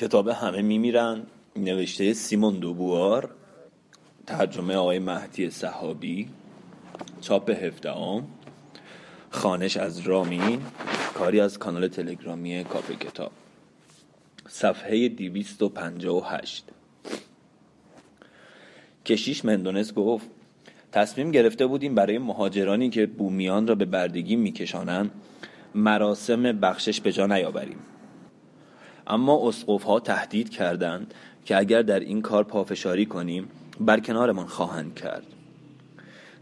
کتاب همه میمیرن. نوشته سیمون دوبوار ترجمه آقای مهدی صحابی چاپ هفته آم خانش از رامین کاری از کانال تلگرامی کافه کتاب. صفحه 258 کشیش مندونس گفت تصمیم گرفته بودیم برای مهاجرانی که بومیان را به بردگی میکشانند مراسم بخشش به جا نیاوریم. اما اسقف ها تهدید کردند که اگر در این کار پافشاری کنیم برکنارمان خواهند کرد.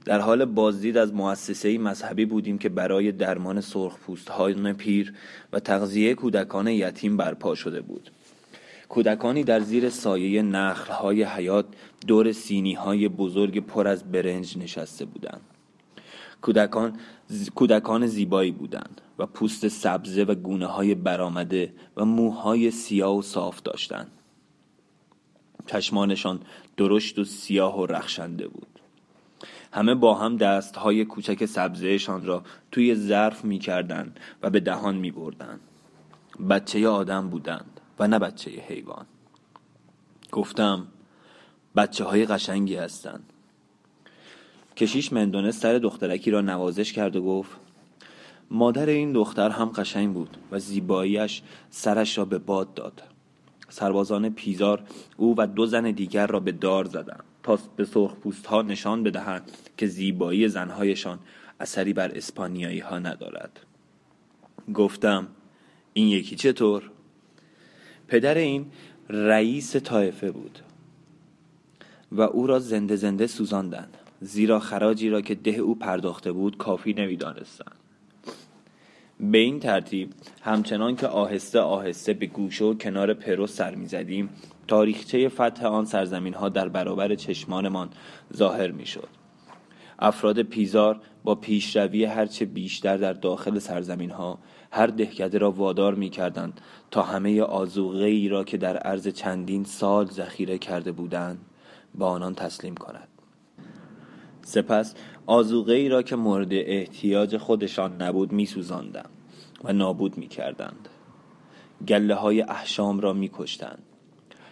در حال بازدید از مؤسسه مذهبی بودیم که برای درمان سرخپوست های پیر و تغذیه کودکان یتیم برپا شده بود. کودکانی در زیر سایه نخل های حیات دور سینی های بزرگ پر از برنج نشسته بودند. کودکان کودکان زیبایی بودند و پوست سبزه و گونه های برآمده و موهای سیاه و صاف داشتند. چشمانشان درشت و سیاه و رخشنده بود. همه با هم دست های کوچک سبزهشان را توی ظرف می کردن و به دهان می بردن. بچه آدم بودند و نه بچه حیوان. گفتم بچه های قشنگی هستند. کشیش مندونه سر دخترکی را نوازش کرد و گفت مادر این دختر هم قشنگ بود و زیباییش سرش را به باد داد. سربازان پیزار او و دو زن دیگر را به دار زدند تا به سرخپوست ها نشان بدهند که زیبایی زنهایشان اثری بر اسپانیایی ها ندارد. گفتم این یکی چطور؟ پدر این رئیس طایفه بود و او را زنده زنده سوزاندند. زیرا خراجی را که ده او پرداخته بود کافی نمی‌دانستند. به این ترتیب همچنان که آهسته آهسته به گوشه و کنار پرو سر می‌زدیم تاریخچه فتح آن سرزمین ها در برابر چشمانمان ظاهر می‌شد. افراد پیزار با پیشروی هرچه بیشتر در داخل سرزمین ها هر دهکده را وادار می کردند تا همه آزوغه ای را که در عرض چندین سال ذخیره کرده بودند به آنان تسلیم کند سپس آزوغه ای را که مورد احتیاج خودشان نبود می سوزاندند و نابود می کردند گله های احشام را می کشتند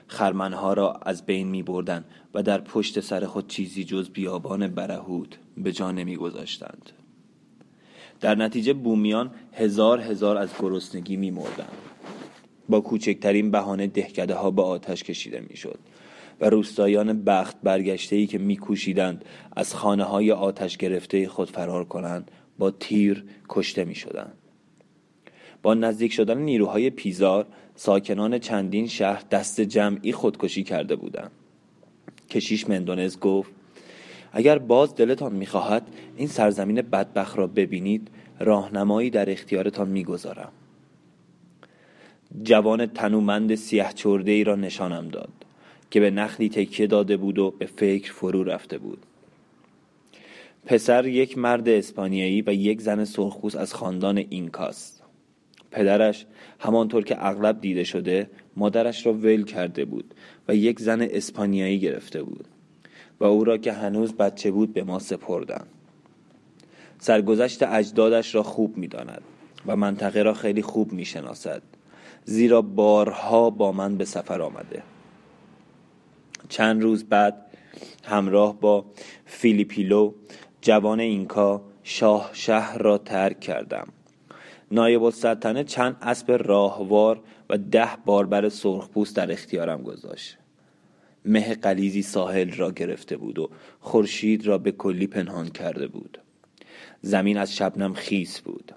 خرمنها را از بین می بردن و در پشت سر خود چیزی جز بیابان برهود به جا نمی گذاشتند. در نتیجه بومیان هزار هزار از گرسنگی می مردن. با کوچکترین بهانه دهکده ها به آتش کشیده می شد و روستایان بخت برگشته ای که میکوشیدند از خانه های آتش گرفته خود فرار کنند با تیر کشته می شدند. با نزدیک شدن نیروهای پیزار ساکنان چندین شهر دست جمعی خودکشی کرده بودند. کشیش مندونز گفت اگر باز دلتان می‌خواهد این سرزمین بدبخ را ببینید راهنمایی در اختیارتان می‌گذارم. جوان تنومند سیه چرده ای را نشانم داد. که به نخلی تکیه داده بود و به فکر فرو رفته بود. پسر یک مرد اسپانیایی و یک زن سرخپوست از خاندان اینکاست پدرش همانطور که اغلب دیده شده مادرش را ول کرده بود و یک زن اسپانیایی گرفته بود و او را که هنوز بچه بود به ما سپردند. سرگذشت اجدادش را خوب می‌داند و منطقه را خیلی خوب می‌شناسد زیرا بارها با من به سفر آمده. چند روز بعد همراه با فیلیپیلو جوان اینکا شاه شهر را ترک کردم. نایب السلطنه چند اسب راهوار و ده باربر سرخپوست در اختیارم گذاشت. مه قلیزی ساحل را گرفته بود و خورشید را به کلی پنهان کرده بود. زمین از شبنم خیس بود.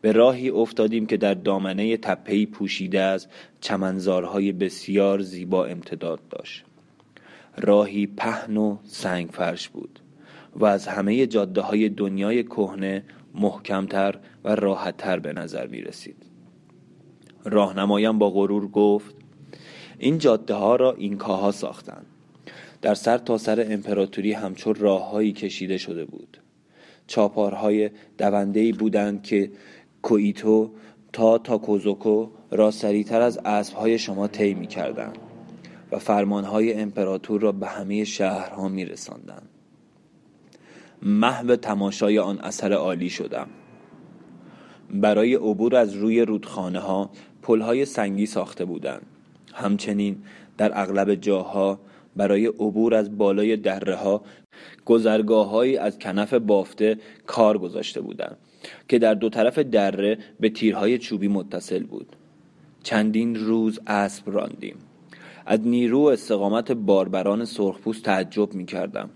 به راهی افتادیم که در دامنه تپهی پوشیده از چمنزارهای بسیار زیبا امتداد داشت. راهی پهن و سنگ فرش بود و از همه جاده های دنیای کهنه محکمتر و راحتتر به نظر می رسید راهنمایم با غرور گفت این جاده ها را اینکاها ساختند در سر تا سر امپراتوری همچون راههایی کشیده شده بود. چاپارهای دوندهی بودند که کویتو تا تاکوزوکو را سریعتر از اسبهای شما طی کردند و فرمانهای امپراتور را به همه شهرها می رساندند محو تماشای آن اثر عالی شدم. برای عبور از روی رودخانه ها پل های سنگی ساخته بودند. همچنین در اغلب جاها برای عبور از بالای دره ها گذرگاه از کنف بافته کار گذاشته بودند که در دو طرف دره به تیرهای چوبی متصل بود. چندین روز اسب راندیم. از نیرو و استقامت باربران سرخپوست تعجب می کردم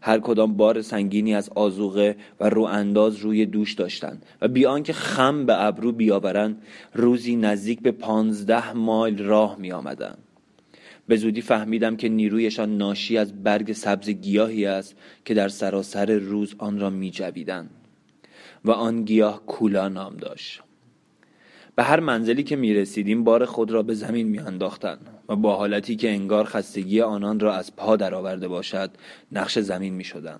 هر کدام بار سنگینی از آزوغه و رو انداز روی دوش داشتند و بیان که خم به ابرو بیاورند روزی نزدیک به پانزده مایل راه می آمدن. به زودی فهمیدم که نیرویشان ناشی از برگ سبز گیاهی است که در سراسر روز آن را می جویدن. و آن گیاه کولا نام داشت به هر منزلی که می رسیدیم بار خود را به زمین می با حالتی که انگار خستگی آنان را از پا درآورده باشد نقش زمین می شدن.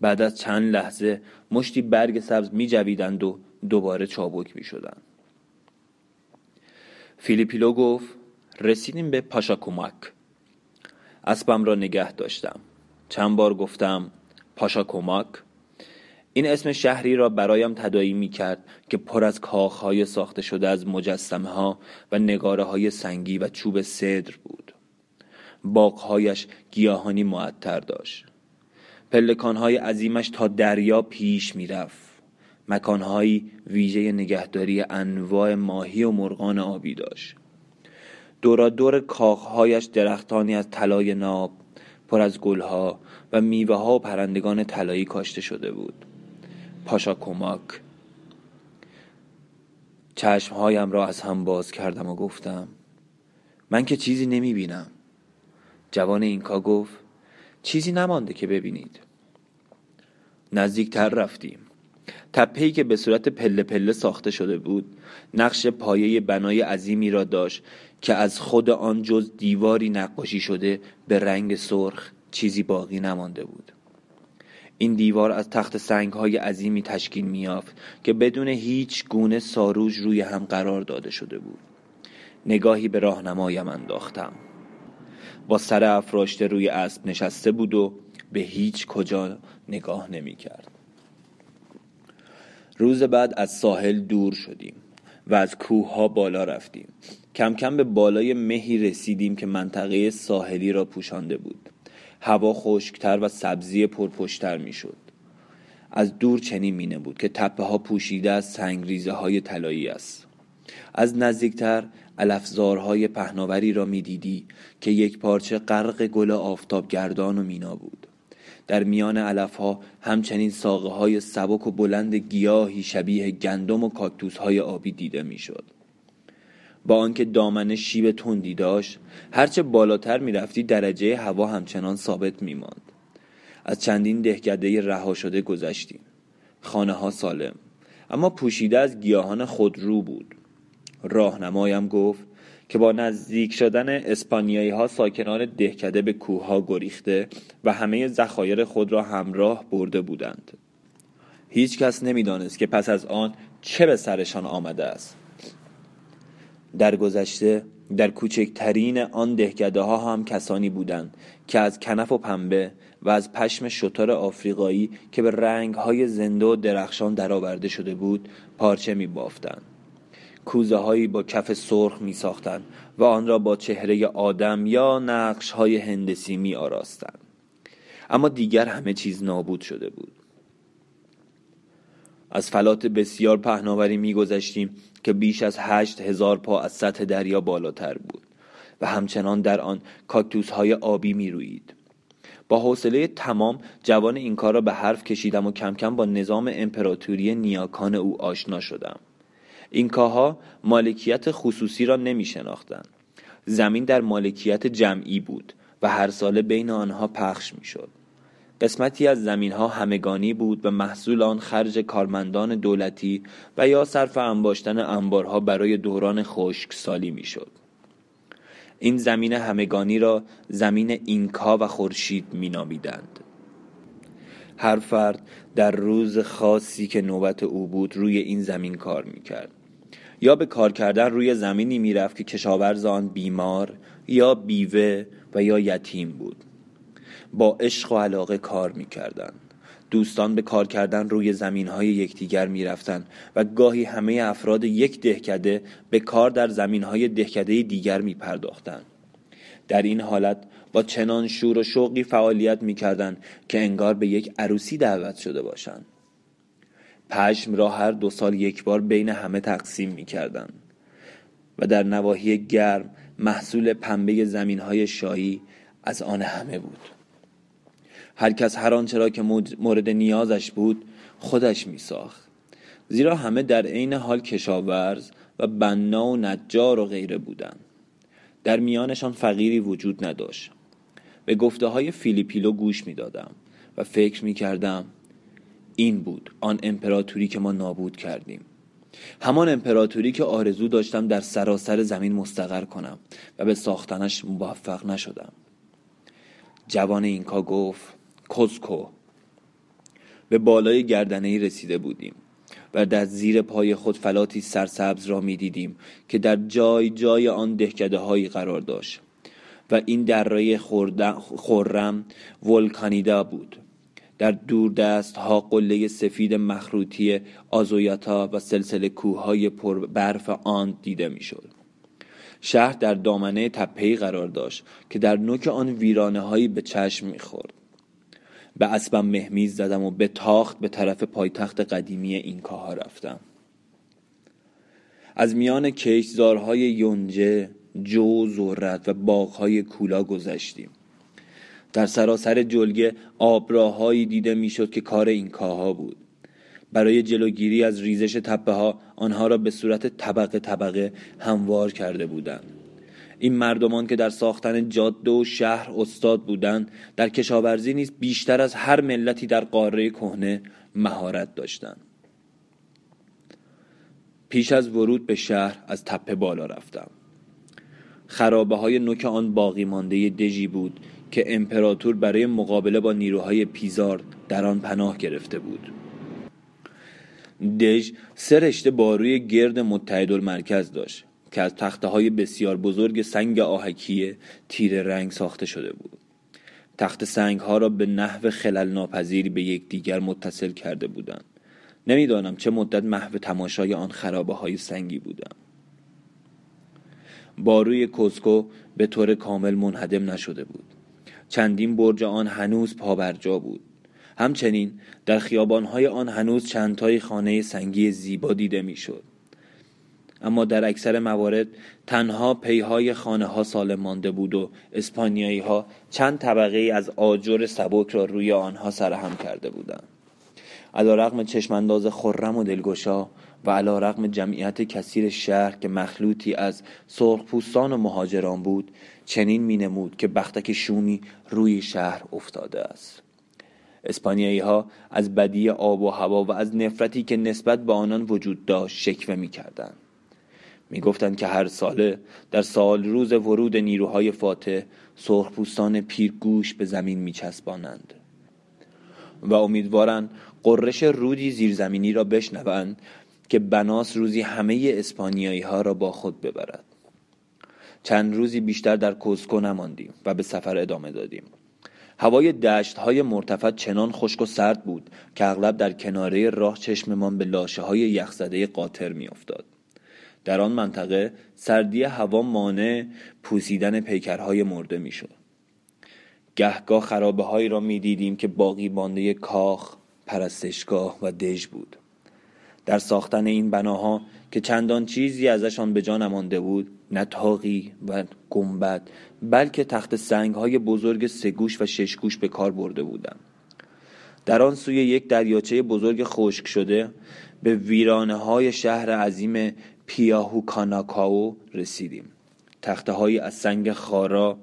بعد از چند لحظه مشتی برگ سبز می جویدند و دوباره چابک می شدن. فیلیپیلو گفت رسیدیم به پاشاکوماک اسبم را نگه داشتم چند بار گفتم پاشاکوماک این اسم شهری را برایم تدایی می کرد که پر از کاخهای ساخته شده از مجسمه ها و نگاره های سنگی و چوب صدر بود. باغهایش گیاهانی معطر داشت. پلکانهای عظیمش تا دریا پیش می‌رفت. مکانهایی ویژه نگهداری انواع ماهی و مرغان آبی داشت. دورا دور کاخهایش درختانی از طلای ناب پر از گلها و میوه ها و پرندگان طلایی کاشته شده بود. پاشا کماک چشمهایم را از هم باز کردم و گفتم من که چیزی نمی بینم جوان اینکا گفت چیزی نمانده که ببینید. نزدیکتر رفتیم. تپهی که به صورت پله پله ساخته شده بود نقش پایه بنای عظیمی را داشت که از خود آن جز دیواری نقاشی شده به رنگ سرخ چیزی باقی نمانده بود. این دیوار از تخت سنگ های عظیمی تشکیل میافت که بدون هیچ گونه ساروج روی هم قرار داده شده بود. نگاهی به راهنمایم انداختم. با سر افراشته روی اسب نشسته بود و به هیچ کجا نگاه نمی کرد روز بعد از ساحل دور شدیم و از کوه ها بالا رفتیم. کم کم به بالای مهی رسیدیم که منطقه ساحلی را پوشانده بود. هوا خشکتر و سبزی پرپشتر می‌شد. از دور چنین مینه بود که تپه ها پوشیده از سنگریزه های طلایی است. از نزدیکتر الفزارهای پهناوری را می‌دیدی که یک پارچه غرق گل آفتاب گردان و مینا بود. در میان علف ها همچنین ساقه های سبک و بلند گیاهی شبیه گندم و کاکتوس های آبی دیده می‌شد. با آنکه دامنه شیب تندی داشت هرچه بالاتر می‌رفتی درجه هوا همچنان ثابت میماند. از چندین دهکده رها شده گذشتیم. خانه ها سالم اما پوشیده از گیاهان خودرو بود. راهنمایم گفت که با نزدیک شدن اسپانیایی ها ساکنان دهکده به کوه ها گریخته و همه ذخایر خود را همراه برده بودند. هیچ کس نمی‌دانست که پس از آن چه به سرشان آمده است. در گذشته در کوچکترین آن دهکده ها هم کسانی بودند که از کنف و پنبه و از پشم شتر آفریقایی که به رنگ های زنده و درخشان درآورده شده بود پارچه می بافتند کوزه هایی با کف سرخ می ساختند و آن را با چهره آدم یا نقش های هندسی می آراستند اما دیگر همه چیز نابود شده بود. از فلات بسیار پهناوری میگذشتیم که بیش از هشت هزار پا از سطح دریا بالاتر بود و همچنان در آن کاکتوس های آبی می روید. با حوصله تمام جوان این کار را به حرف کشیدم و کم کم با نظام امپراتوری نیاکان او آشنا شدم اینکاها مالکیت خصوصی را نمی شناختن. زمین در مالکیت جمعی بود و هر ساله بین آنها پخش می شد. قسمتی از زمین ها همگانی بود و محصول آن خرج کارمندان دولتی و یا صرف انباشتن انبارها برای دوران خشکسالی می‌شد. این زمین همگانی را زمین اینکا و خورشید مینامیدند. هر فرد در روز خاصی که نوبت او بود روی این زمین کار می‌کرد یا به کار کردن روی زمینی می‌رفت که کشاورز آن بیمار یا بیوه و یا یتیم بود با عشق و علاقه کار می‌کردند دوستان به کار کردن روی زمین های یکدیگر می رفتن و گاهی همه افراد یک دهکده به کار در زمین های دهکده دیگر می پرداختن. در این حالت با چنان شور و شوقی فعالیت می کردن که انگار به یک عروسی دعوت شده باشند. پشم را هر دو سال یک بار بین همه تقسیم می کردن و در نواحی گرم محصول پنبه زمین های شایی از آن همه بود هر کس هر آنچه را که مورد نیازش بود خودش می ساخت زیرا همه در عین حال کشاورز و بنا و نجار و غیره بودند. در میانشان فقیری وجود نداشت. به گفته های فیلیپیلو گوش می دادم و فکر می کردم این بود آن امپراتوری که ما نابود کردیم. همان امپراتوری که آرزو داشتم در سراسر زمین مستقر کنم و به ساختنش موفق نشدم. جوان اینکا گفت کوزکو به بالای گردنه ای رسیده بودیم و در زیر پای خود فلاتی سرسبز را می دیدیم که در جای جای آن دهکده هایی قرار داشت و این دره خورم ولکانیدا بود. در دوردست ها قله سفید مخروطی آزویاتا و سلسله کوههای پر برف آن دیده می‌شد. شهر در دامنه تپهی قرار داشت که در نوک آن ویرانه هایی به چشم می‌خورد. به اسبم مهمیز زدم و به تاخت به طرف پایتخت قدیمی اینکاها رفتم. از میان کشزارهای یونجه جو زورت و باغهای کولا گذشتیم. در سراسر جلگه آبراهایی دیده می‌شد که کار این کاها بود. برای جلوگیری از ریزش تپه ها آنها را به صورت طبقه طبقه هموار کرده بودند. این مردمان که در ساختن جاده و شهر استاد بودند در کشاورزی نیز بیشتر از هر ملتی در قاره کهنه مهارت داشتند. پیش از ورود به شهر از تپه بالا رفتم. خرابه های نوک آن باقی مانده دژی بود که امپراتور برای مقابله با نیروهای پیزار در آن پناه گرفته بود. دژ سه رشته باروی گرد متحد المرکز داشت. که از تخته های بسیار بزرگ سنگ آهکی تیر رنگ ساخته شده بود. تخت سنگ ها را به نحو خلل ناپذیری به یکدیگر متصل کرده بودند. نمی‌دانم چه مدت محو تماشای آن خرابه های سنگی بودم. باروی کوسکو به طور کامل منهدم نشده بود. چندین برج آن هنوز پابرجا بود. همچنین در خیابانهای آن هنوز چندتای خانه سنگی زیبا دیده می‌شد. اما در اکثر موارد تنها پیهای خانه ها سالم مانده بود و اسپانیایی ها چند طبقه از آجر سبک را روی آنها سرهم کرده بودند علا رقم چشمانداز خرم و دلگشا و علا رقم جمعیت کثیر شهر که مخلوطی از سرخپوستان و مهاجران بود چنین می نمود که بختک شومی روی شهر افتاده است اسپانیایی ها از بدی آب و هوا و از نفرتی که نسبت به آنان وجود داشت شکوه می کردن. می گفتند که هر ساله در سال روز ورود نیروهای فاتح سرخپوستان پیرگوش به زمین می چسبانند و امیدوارند قررش رودی زیرزمینی را بشنوند که بناس روزی همه اسپانیایی ها را با خود ببرد. چند روزی بیشتر در کوسکو نماندیم و به سفر ادامه دادیم. هوای دشت های مرتفع چنان خشک و سرد بود که اغلب در کناره راه چشممان به لاشه های یخزده قاطر می افتاد. در آن منطقه سردی هوا مانع پوسیدن پیکرهای مرده می شد. گهگاه خرابه هایی را می دیدیم که باقی بانده کاخ، پرستشگاه و دژ بود. در ساختن این بناها که چندان چیزی ازشان به جا نمانده بود نه تاقی و گنبد بلکه تخت سنگ های بزرگ سگوش و ششگوش به کار برده بودند در آن سوی یک دریاچه بزرگ خشک شده به ویرانه های شهر عظیم پیاهو کاناکاو رسیدیم تخته های از سنگ خارا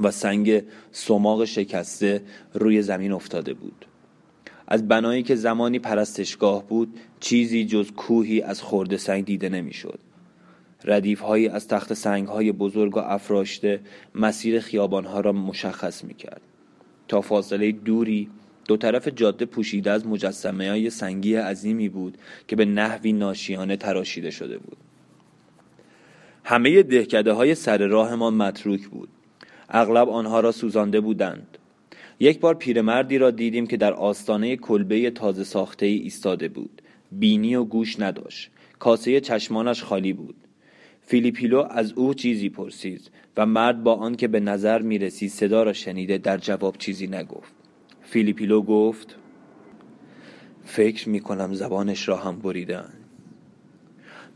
و سنگ سماق شکسته روی زمین افتاده بود از بنایی که زمانی پرستشگاه بود چیزی جز کوهی از خورده سنگ دیده نمی‌شد. ردیف هایی از تخت سنگ های بزرگ و افراشته مسیر خیابان ها را مشخص می کرد. تا فاصله دوری دو طرف جاده پوشیده از مجسمه های سنگی عظیمی بود که به نحوی ناشیانه تراشیده شده بود. همه دهکده های سر راهمان متروک بود. اغلب آنها را سوزانده بودند. یک بار پیرمردی را دیدیم که در آستانه کلبه تازه ساخته ای ایستاده بود. بینی و گوش نداشت. کاسه چشمانش خالی بود. فیلیپیلو از او چیزی پرسید و مرد با آنکه به نظر می رسید صدا را شنیده در جواب چیزی نگفت. فیلیپیلو گفت فکر می کنم زبانش را هم بریدن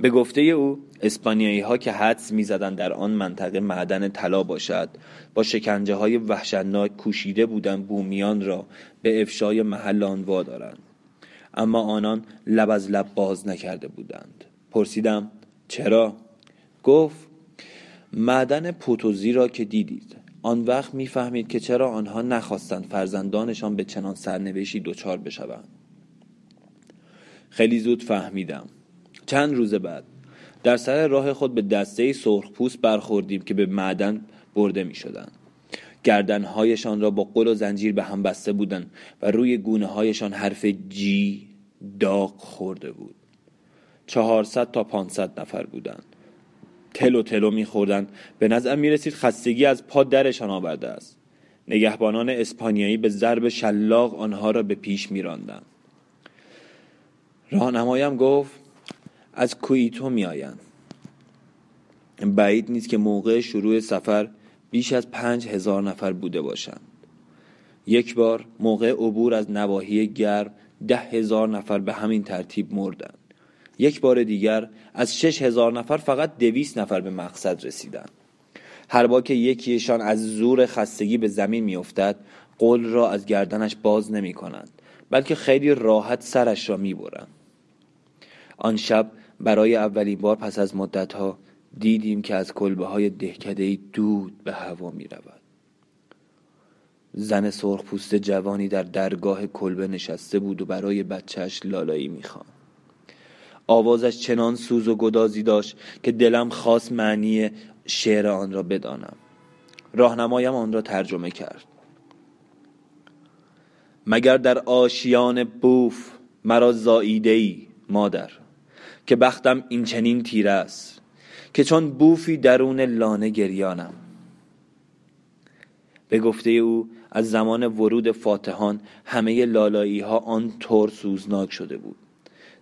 به گفته او اسپانیایی ها که حدس می زدن در آن منطقه معدن طلا باشد با شکنجه های وحشتناک کوشیده بودند بومیان را به افشای محل آن وادارند اما آنان لب از لب باز نکرده بودند. پرسیدم چرا؟ گفت معدن پوتوزی را که دیدید. آن وقت می‌فهمید که چرا آنها نخواستند فرزندانشان به چنان سرنوشی دچار بشوند. خیلی زود فهمیدم. چند روز بعد در سر راه خود به دسته سرخپوست برخوردیم که به معدن برده می شدن. گردنهایشان را با قل و زنجیر به هم بسته بودند و روی گونه هایشان حرف جی داغ خورده بود. چهارصد تا پانصد نفر بودند. تلو تلو میخوردند به نظر می رسید خستگی از پا درشان آورده است. نگهبانان اسپانیایی به ضرب شلاق آنها را به پیش میراندند. راهنمایم گفت از کویتو میآیند. بعید نیست که موقع شروع سفر بیش از پنج هزار نفر بوده باشند. یک بار موقع عبور از نواحی گرم ده هزار نفر به همین ترتیب مردند. یک بار دیگر از شش هزار نفر فقط دویست نفر به مقصد رسیدند هر بار که یکیشان از زور خستگی به زمین میافتد قول را از گردنش باز نمی کنند بلکه خیلی راحت سرش را می برند. آن شب برای اولین بار پس از مدتها دیدیم که از کلبه های دهکده دود به هوا می رود. زن سرخپوست جوانی در درگاه کلبه نشسته بود و برای بچهش لالایی می‌خوان آوازش چنان سوز و گدازی داشت که دلم خواست معنی شعر آن را بدانم. راهنمایم آن را ترجمه کرد. مگر در آشیان بوف مرا زاییده ای مادر که بختم این چنین تیره است که چون بوفی درون لانه گریانم. به گفته او از زمان ورود فاتحان همه لالایی ها آن طور سوزناک شده بود.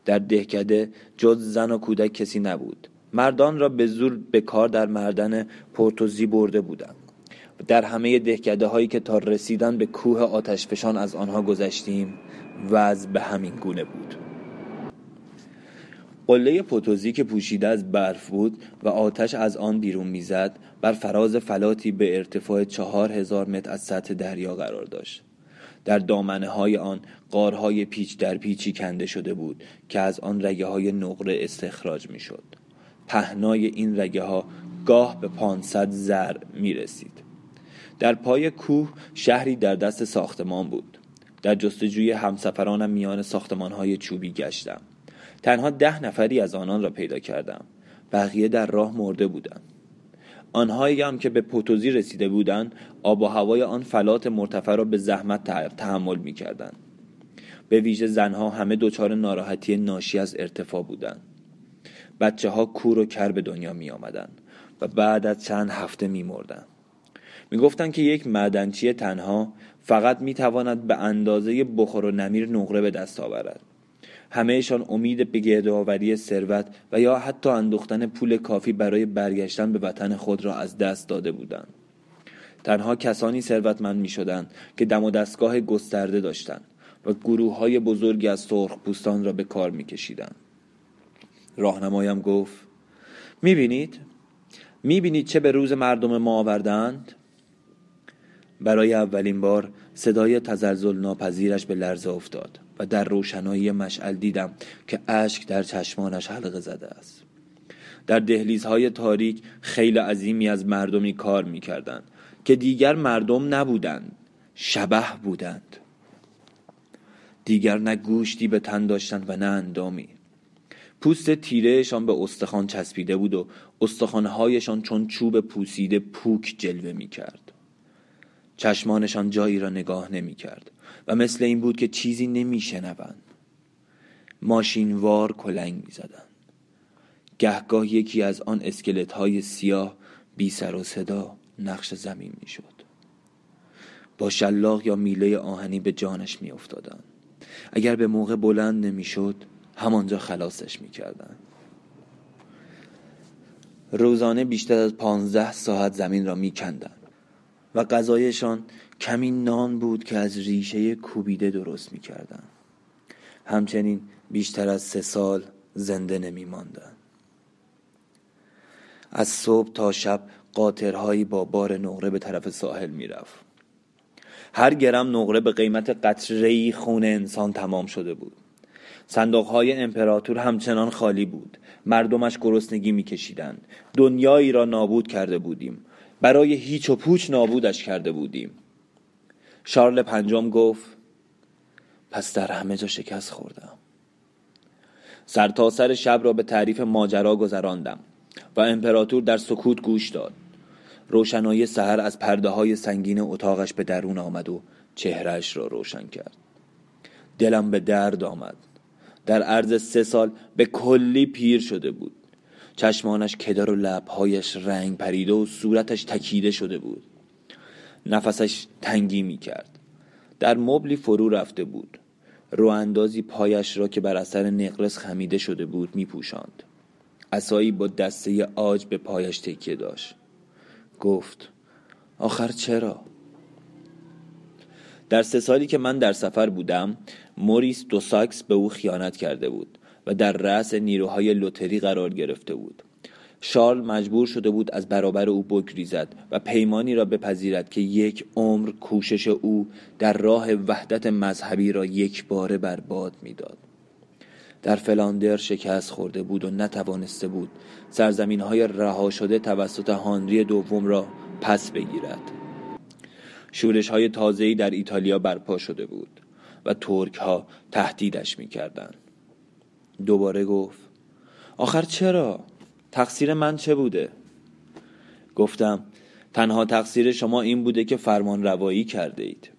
در دهکده جز زن و کودک کسی نبود. مردان را به زور به کار در مردن پورتوزی برده بودند. در همه دهکده هایی که تا رسیدن به کوه آتشفشان از آنها گذشتیم وضع به همین گونه بود. قله پوتوزی که پوشیده از برف بود و آتش از آن بیرون می‌زد بر فراز فلاتی به ارتفاع چهار هزار متر از سطح دریا قرار داشت. در دامنه های آن قارهای پیچ در پیچی کنده شده بود که از آن رگه های نقره استخراج می شد پهنای این رگه ها گاه به پانصد زر می رسید در پای کوه شهری در دست ساختمان بود. در جستجوی همسفرانم میان ساختمان های چوبی گشتم. تنها ده نفری از آنان را پیدا کردم. بقیه در راه مرده بودند. آنهایی هم که به پوتوزی رسیده بودند آب و هوای آن فلات مرتفع را به زحمت تحمل می کردند. به ویژه زنها همه دچار ناراحتی ناشی از ارتفاع بودند بچه ها کور و کر به دنیا می آمدن و بعد از چند هفته می مردن. می گفتن که یک معدنچی تنها فقط می تواند به اندازه بخور و نمیر نقره به دست آورد همهشان امید به گردآوری ثروت و یا حتی اندوختن پول کافی برای برگشتن به وطن خود را از دست داده بودند تنها کسانی ثروتمند می شدند که دم و دستگاه گسترده داشتند و گروه های بزرگی از سرخ پوستان را به کار می کشیدند. راهنمایم گفت می بینید؟ می بینید چه به روز مردم ما آوردند؟ برای اولین بار صدای تزلزل ناپذیرش به لرزه افتاد و در روشنایی مشعل دیدم که اشک در چشمانش حلقه زده است. در دهلیزهای تاریک خیلی عظیمی از مردمی کار می‌کردند که دیگر مردم نبودند شبه بودند. دیگر نه گوشتی به تن داشتند و نه اندامی. پوست تیرهشان به استخوان چسبیده بود و استخوانهایشان چون چوب پوسیده پوک جلوه می کرد چشمانشان جایی را نگاه نمی کرد و مثل این بود که چیزی نمی شنوند ماشینوار کلنگ می زدن. گهگاه یکی از آن اسکلت های سیاه بی سر و صدا نقش زمین می شد با شلاق یا میله آهنی به جانش می افتادن. اگر به موقع بلند نمی‌شد همانجا خلاصش می‌کردند روزانه بیشتر از پانزده ساعت زمین را میکندند و غذایشان کمی نان بود که از ریشه کوبیده درست می‌کردند همچنین بیشتر از سه سال زنده نمی ماندن. از صبح تا شب قاطرهایی با بار نقره به طرف ساحل می‌رفت. هر گرم نقره به قیمت قطره خون انسان تمام شده بود. صندوق های امپراتور همچنان خالی بود. مردمش گرسنگی میکشیدند. دنیایی را نابود کرده بودیم. برای هیچ و پوچ نابودش کرده بودیم. شارل پنجم گفت پس در همه جا شکست خوردم. سرتاسر سر شب را به تعریف ماجرا گذراندم و امپراتور در سکوت گوش داد. روشنایی سحر از پرده های سنگین اتاقش به درون آمد و چهرش را روشن کرد. دلم به درد آمد. در عرض سه سال به کلی پیر شده بود. چشمانش کدر و لبهایش رنگ پریده و صورتش تکیده شده بود. نفسش تنگی می کرد در مبلی فرو رفته بود. رو اندازی پایش را که بر اثر نقرس خمیده شده بود می پوشاند اسایی با دسته آج به پایش تکیه داشت. گفت آخر چرا؟ در سه سالی که من در سفر بودم موریس دو ساکس به او خیانت کرده بود. و در رأس نیروهای لوتری قرار گرفته بود. شارل مجبور شده بود از برابر او بگریزد و پیمانی را بپذیرد که یک عمر کوشش او در راه وحدت مذهبی را یک باره برباد می‌داد. در فلاندر شکست خورده بود و نتوانسته بود سرزمین های رها شده توسط هانری دوم را پس بگیرد. شورش های تازه‌ای در ایتالیا برپا شده بود و ترک ها تهدیدش می‌کردند. دوباره گفت آخر چرا؟ تقصیر من چه بوده؟ گفتم تنها تقصیر شما این بوده که فرمان روایی کرده اید.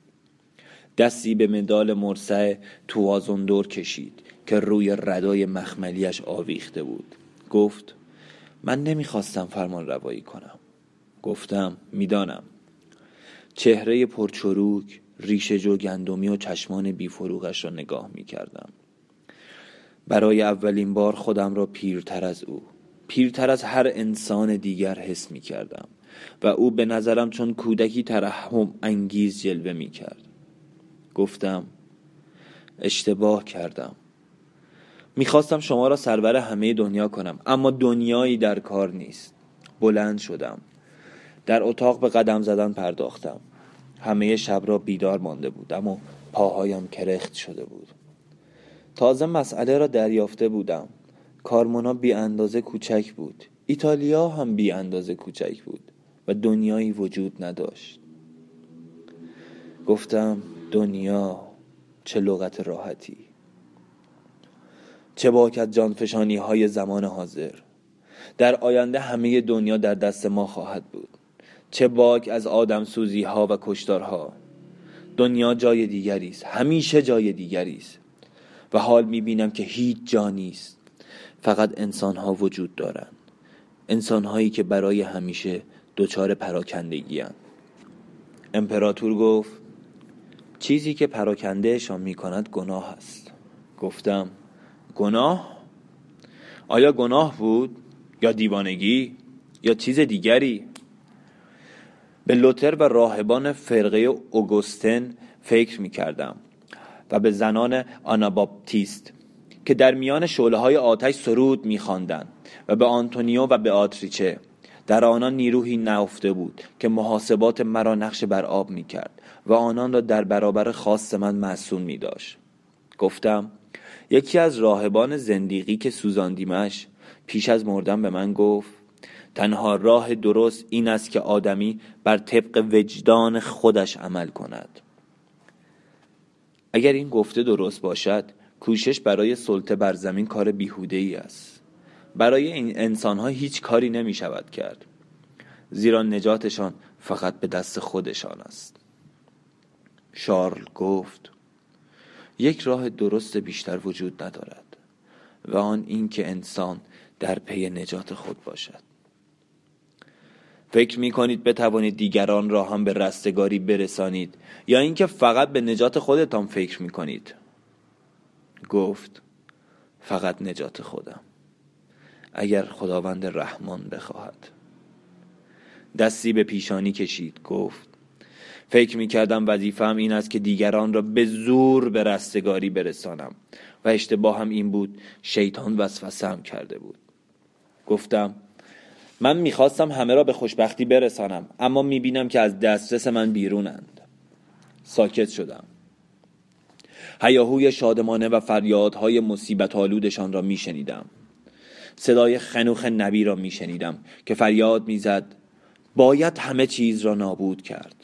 دستی به مدال مرسع توازندور کشید که روی ردای مخملیش آویخته بود. گفت من نمی‌خواستم فرمان روایی کنم. گفتم می‌دانم. چهره پرچروک ریشه جو گندمی و چشمان بیفروغش را نگاه می‌کردم. برای اولین بار خودم را پیرتر از او پیرتر از هر انسان دیگر حس می کردم و او به نظرم چون کودکی ترحم انگیز جلوه می کرد. گفتم اشتباه کردم. می‌خواستم شما را سرور همه دنیا کنم اما دنیایی در کار نیست. بلند شدم. در اتاق به قدم زدن پرداختم. همه شب را بیدار مانده بودم و پاهایم کرخت شده بود. تازه مسئله را دریافته بودم. کارمونا بی اندازه کوچک بود. ایتالیا هم بی اندازه کوچک بود و دنیایی وجود نداشت. گفتم دنیا چه لغت راحتی. چه باکت جانفشانی های زمان حاضر. در آینده همه دنیا در دست ما خواهد بود. چه باک از آدم سوزی ها و کشتارها. دنیا جای دیگری است همیشه جای دیگری است و حال می‌بینم که هیچ جا نیست. فقط انسان ها وجود دارند انسان هایی که برای همیشه دچار پراکندگی هن. امپراتور گفت چیزی که پراکندهشان می کند گناه است. گفتم گناه؟ آیا گناه بود؟ یا دیوانگی؟ یا چیز دیگری؟ به لوتر و راهبان فرقه اوگوستن فکر می کردم و به زنان آناباپتیست که در میان شعله های آتش سرود می و به آنتونیو و به آتریچه. در آنان نیروهی نفته بود که محاسبات مرا نقش بر آب می کرد و آنان را در برابر خواست من مسئول می داشت گفتم یکی از راهبان زندیقی که سوزاندیمش پیش از مردن به من گفت تنها راه درست این است که آدمی بر طبق وجدان خودش عمل کند. اگر این گفته درست باشد کوشش برای سلطه بر زمین کار بیهوده ای است. برای این انسان ها هیچ کاری نمی شود کرد. زیرا نجاتشان فقط به دست خودشان است. شارل گفت یک راه درست بیشتر وجود ندارد و آن این که انسان در پی نجات خود باشد. فکر می کنید بتوانید دیگران را هم به رستگاری برسانید یا اینکه فقط به نجات خودتان فکر می کنید گفت فقط نجات خودم. اگر خداوند رحمان بخواهد. دستی به پیشانی کشید گفت فکر می کردم وظیفم این است که دیگران را به زور به رستگاری برسانم و اشتباه هم این بود شیطان وسوسه کرده بود. گفتم من می‌خواستم همه را به خوشبختی برسانم اما می‌بینم که از دسترس من بیرونند. ساکت شدم. هیاهوی شادمانه و فریادهای مصیبت آلودشان را میشنیدم. صدای خنوخ نبی را میشنیدم که فریاد می‌زد باید همه چیز را نابود کرد.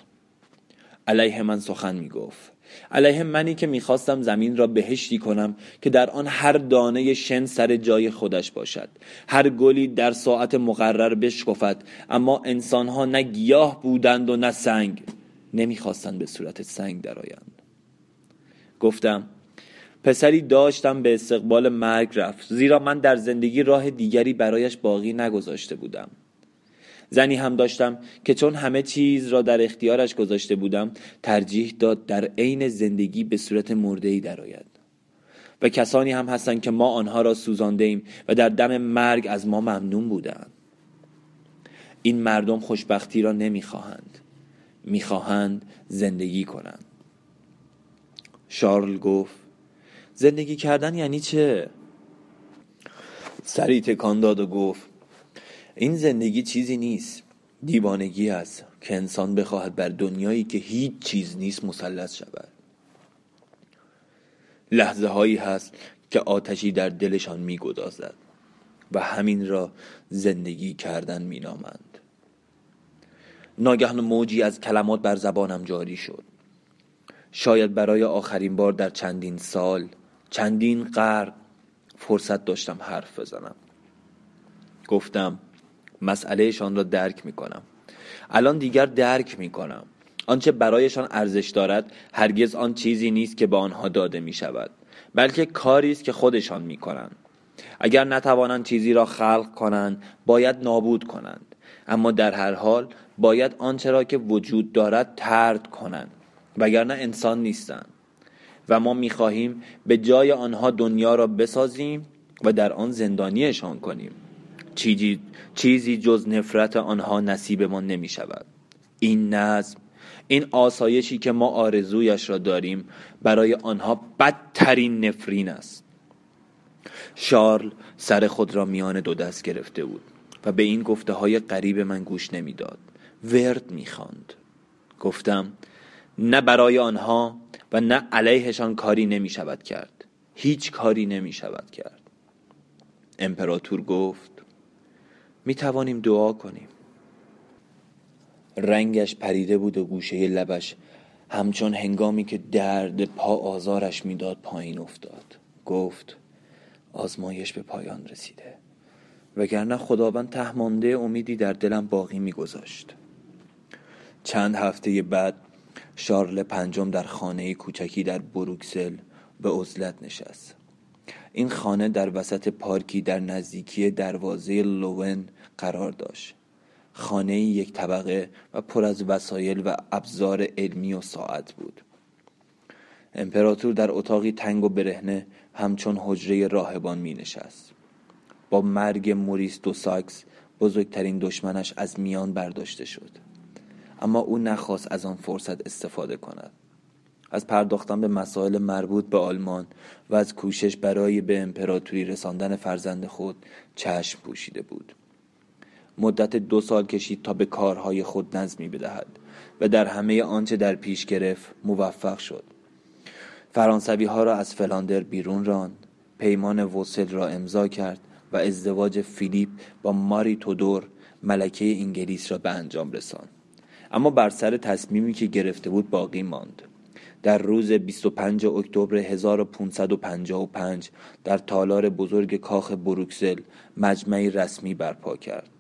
علیه من سخن می‌گفت. علیه منی که می‌خواستم زمین را بهشتی کنم که در آن هر دانه شن سر جای خودش باشد. هر گلی در ساعت مقرر بشکفد اما انسانها نه گیاه بودند و نه سنگ. نمی‌خواستند به صورت سنگ درآیند. گفتم پسری داشتم به استقبال مرگ رفت زیرا من در زندگی راه دیگری برایش باقی نگذاشته بودم. زنی هم داشتم که چون همه چیز را در اختیارش گذاشته بودم ترجیح داد در عین زندگی به صورت مرده ای درآید. و کسانی هم هستند که ما آنها را سوزانده ایم و در دم مرگ از ما ممنون بودند. این مردم خوشبختی را نمی‌خواهند. می‌خواهند زندگی کنند. شارل گفت زندگی کردن یعنی چه؟ سری تکان داد و گفت این زندگی چیزی نیست. دیوانگی است که انسان بخواهد بر دنیایی که هیچ چیز نیست مسلط شود. لحظه هایی هست که آتشی در دلشان میگدازد و همین را زندگی کردن مینامند. ناگهان موجی از کلمات بر زبانم جاری شد. شاید برای آخرین بار در چندین سال چندین قرن فرصت داشتم حرف بزنم. گفتم مسئلهشان را درک می کنم الان دیگر درک می کنم آنچه برایشان ارزش دارد هرگز آن چیزی نیست که به آنها داده می شود بلکه کاری است که خودشان می کنند اگر نتوانند چیزی را خلق کنند باید نابود کنند. اما در هر حال باید آنچه را که وجود دارد ترد کنند وگرنه انسان نیستند. و ما می‌خواهیم به جای آنها دنیا را بسازیم و در آن زندانیشان کنیم. چیزی, چیزی جز نفرت آنها نصیبمان نمی شود این نظم این آسایشی که ما آرزویش را داریم برای آنها بدترین نفرین است. شارل سر خود را میان دو دست گرفته بود و به این گفته های قریب من گوش نمی‌داد. ورد می‌خواند. گفتم نه برای آنها و نه علیهشان کاری نمی شود کرد. هیچ کاری نمی شود کرد. امپراتور گفت می توانیم دعا کنیم. رنگش پریده بود و گوشه لبش. همچون هنگامی که درد پا آزارش می‌داد پایین افتاد. گفت آزمایش به پایان رسیده. وگرنه خداوند تهمانده امیدی در دلم باقی میگذاشت. چند هفته بعد شارل پنجم در خانه کوچکی در بروکسل به عزلت نشست. این خانه در وسط پارکی در نزدیکی دروازه لوون قرار داشت. خانه یک طبقه و پر از وسایل و ابزار علمی و ساعت بود. امپراتور در اتاقی تنگ و برهنه همچون حجره راهبان می نشست با مرگ موریس دو ساکس بزرگترین دشمنش از میان برداشته شد. اما او نخواست از آن فرصت استفاده کند. از پرداختن به مسائل مربوط به آلمان و از کوشش برای به امپراتوری رساندن فرزند خود چشم پوشیده بود. مدت دو سال کشید تا به کارهای خود نظمی بدهد و در همه آنچه در پیش گرفت موفق شد. فرانسوی ها را از فلاندر بیرون راند پیمان وسل را امضا کرد و ازدواج فیلیپ با ماری تودور ملکه انگلیس را به انجام رساند. اما بر سر تصمیمی که گرفته بود باقی ماند. در روز 25 اکتبر 1555 در تالار بزرگ کاخ بروکسل مجمعی رسمی برپا کرد.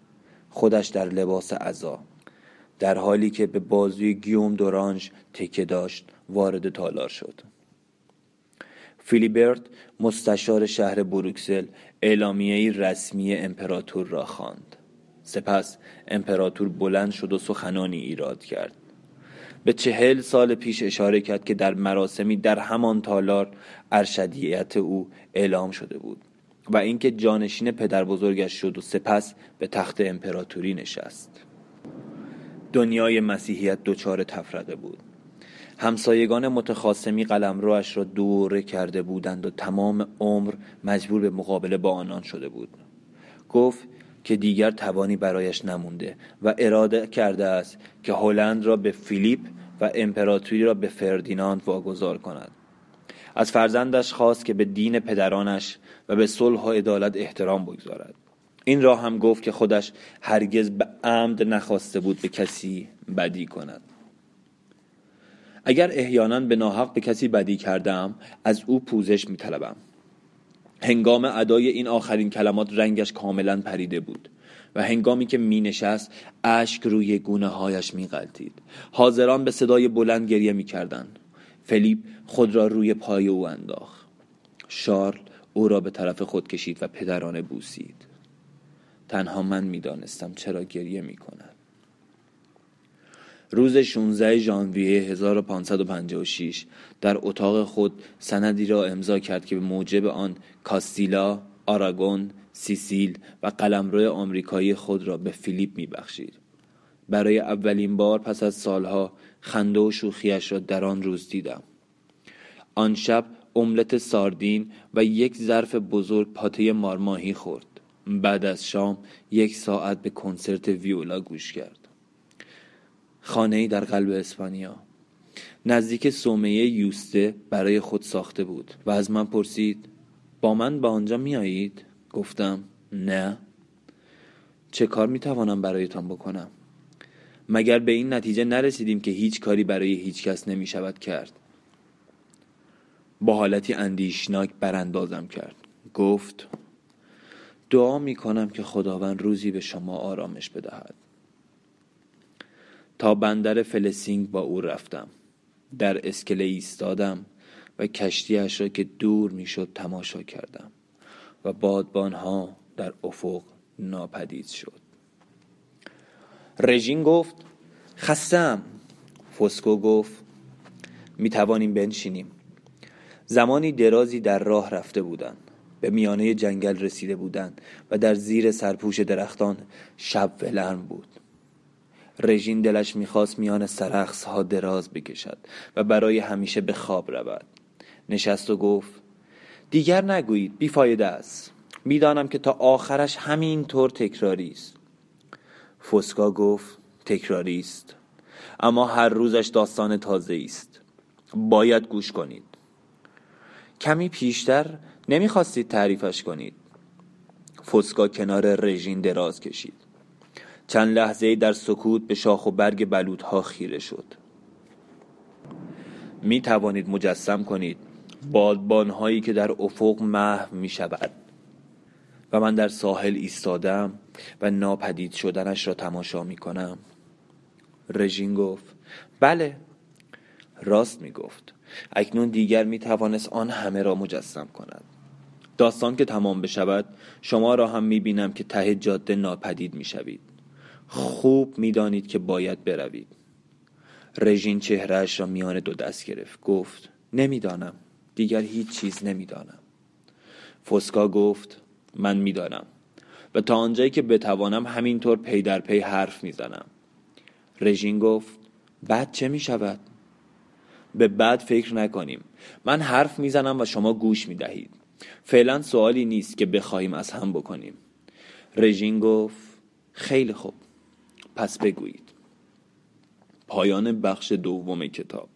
خودش در لباس عزا در حالی که به بازوی گیوم دورانج تکه داشت وارد تالار شد. فیلیبرت مستشار شهر بروکسل اعلامیه رسمی امپراتور را خواند. سپس امپراتور بلند شد و سخنانی ایراد کرد. به چهل سال پیش اشاره کرد که در مراسمی در همان تالار ارشدیت او اعلام شده بود. و اینکه جانشین پدر بزرگش شد و سپس به تخت امپراتوری نشست. دنیای مسیحیت دچار تفرقه بود. همسایگان متخاصمی قلمروش را دوره کرده بودند و تمام عمر مجبور به مقابله با آنان شده بود. گفت که دیگر توانی برایش نمونده و اراده کرده است که هلند را به فیلیپ و امپراتوری را به فردیناند واگذار کند. از فرزندش خواست که به دین پدرانش و به صلح و عدالت احترام بگذارد این را هم گفت که خودش هرگز به عمد نخواسته بود به کسی بدی کند اگر احیانا به ناحق به کسی بدی کردم از او پوزش می طلبم. هنگام ادای این آخرین کلمات رنگش کاملا پریده بود و هنگامی که می نشست اشک روی گونه هایش می غلطید. حاضران به صدای بلند گریه می کردن. فلیپ خود را روی پای او انداخت شارل او را به طرف خود کشید و پدرانه بوسید تنها من می‌دانستم چرا گریه می کند روز 16 ژانویه 1556 در اتاق خود سندی را امضا کرد که به موجب آن کاستیلا، آراگون، سیسیل و قلمرو آمریکایی خود را به فیلیپ میبخشید. برای اولین بار پس از سالها خنده و شوخیش را در آن روز دیدم. آن شب املت ساردین و یک ظرف بزرگ پاته مارماهی خورد. بعد از شام یک ساعت به کنسرت ویولا گوش کرد. خانه ای در قلب اسپانیا. نزدیک سومه یوسته برای خود ساخته بود و از من پرسید با من به آنجا میایید گفتم نه. چه کار می توانم برایتان بکنم؟ مگر به این نتیجه نرسیدیم که هیچ کاری برای هیچ کس نمی شود کرد؟ با حالتی اندیشناک براندازم کرد. گفت دعا می کنم که خداوند روزی به شما آرامش بدهد. تا بندر فلسینگ با او رفتم. در اسکله ایستادم و کشتیش را که دور می‌شد تماشا کردم و بادبانها در افق ناپدید شد. رژین گفت خستم فسکو گفت می توانیم بنشینیم. زمانی درازی در راه رفته بودند. به میانه جنگل رسیده بودند و در زیر سرپوش درختان شب ولرم بود. رژین دلش می‌خواست میان سرخص ها دراز بکشد و برای همیشه به خواب رود. نشست و گفت دیگر نگویید بیفایده است. می‌دانم که تا آخرش همین طور تکراری است. فسکا گفت تکراری است. اما هر روزش داستان تازه است. باید گوش کنید. کمی پیشتر نمی‌خواستید تعریفش کنید. فسکا کنار رژین دراز کشید. چند لحظه در سکوت به شاخ و برگ بلودها خیره شد. می توانید مجسم کنید بادبانهایی که در افق محو می شود و من در ساحل ایستادم و ناپدید شدنش را تماشا می کنم رژین گفت بله. راست می گفت اکنون دیگر می توانست آن همه را مجسم کند. داستان که تمام بشود شما را هم می بینم که ته جاده ناپدید می شوید خوب می‌دانید که باید بروید. رژین چهرهش را میان دو دست گرفت. گفت نمی‌دانم. دیگر هیچ چیز نمی‌دانم. فسکا گفت من می‌دانم. و تا آنجایی که بتوانم همینطور پی در پی حرف می‌زنم. رژین گفت بعد چه می شود؟ به بعد فکر نکنیم. من حرف می‌زنم و شما گوش می دهید فعلا سوالی نیست که بخواهیم از هم بکنیم. رژین گفت خیلی خوب. پس بگویید. پایان بخش دوم کتاب.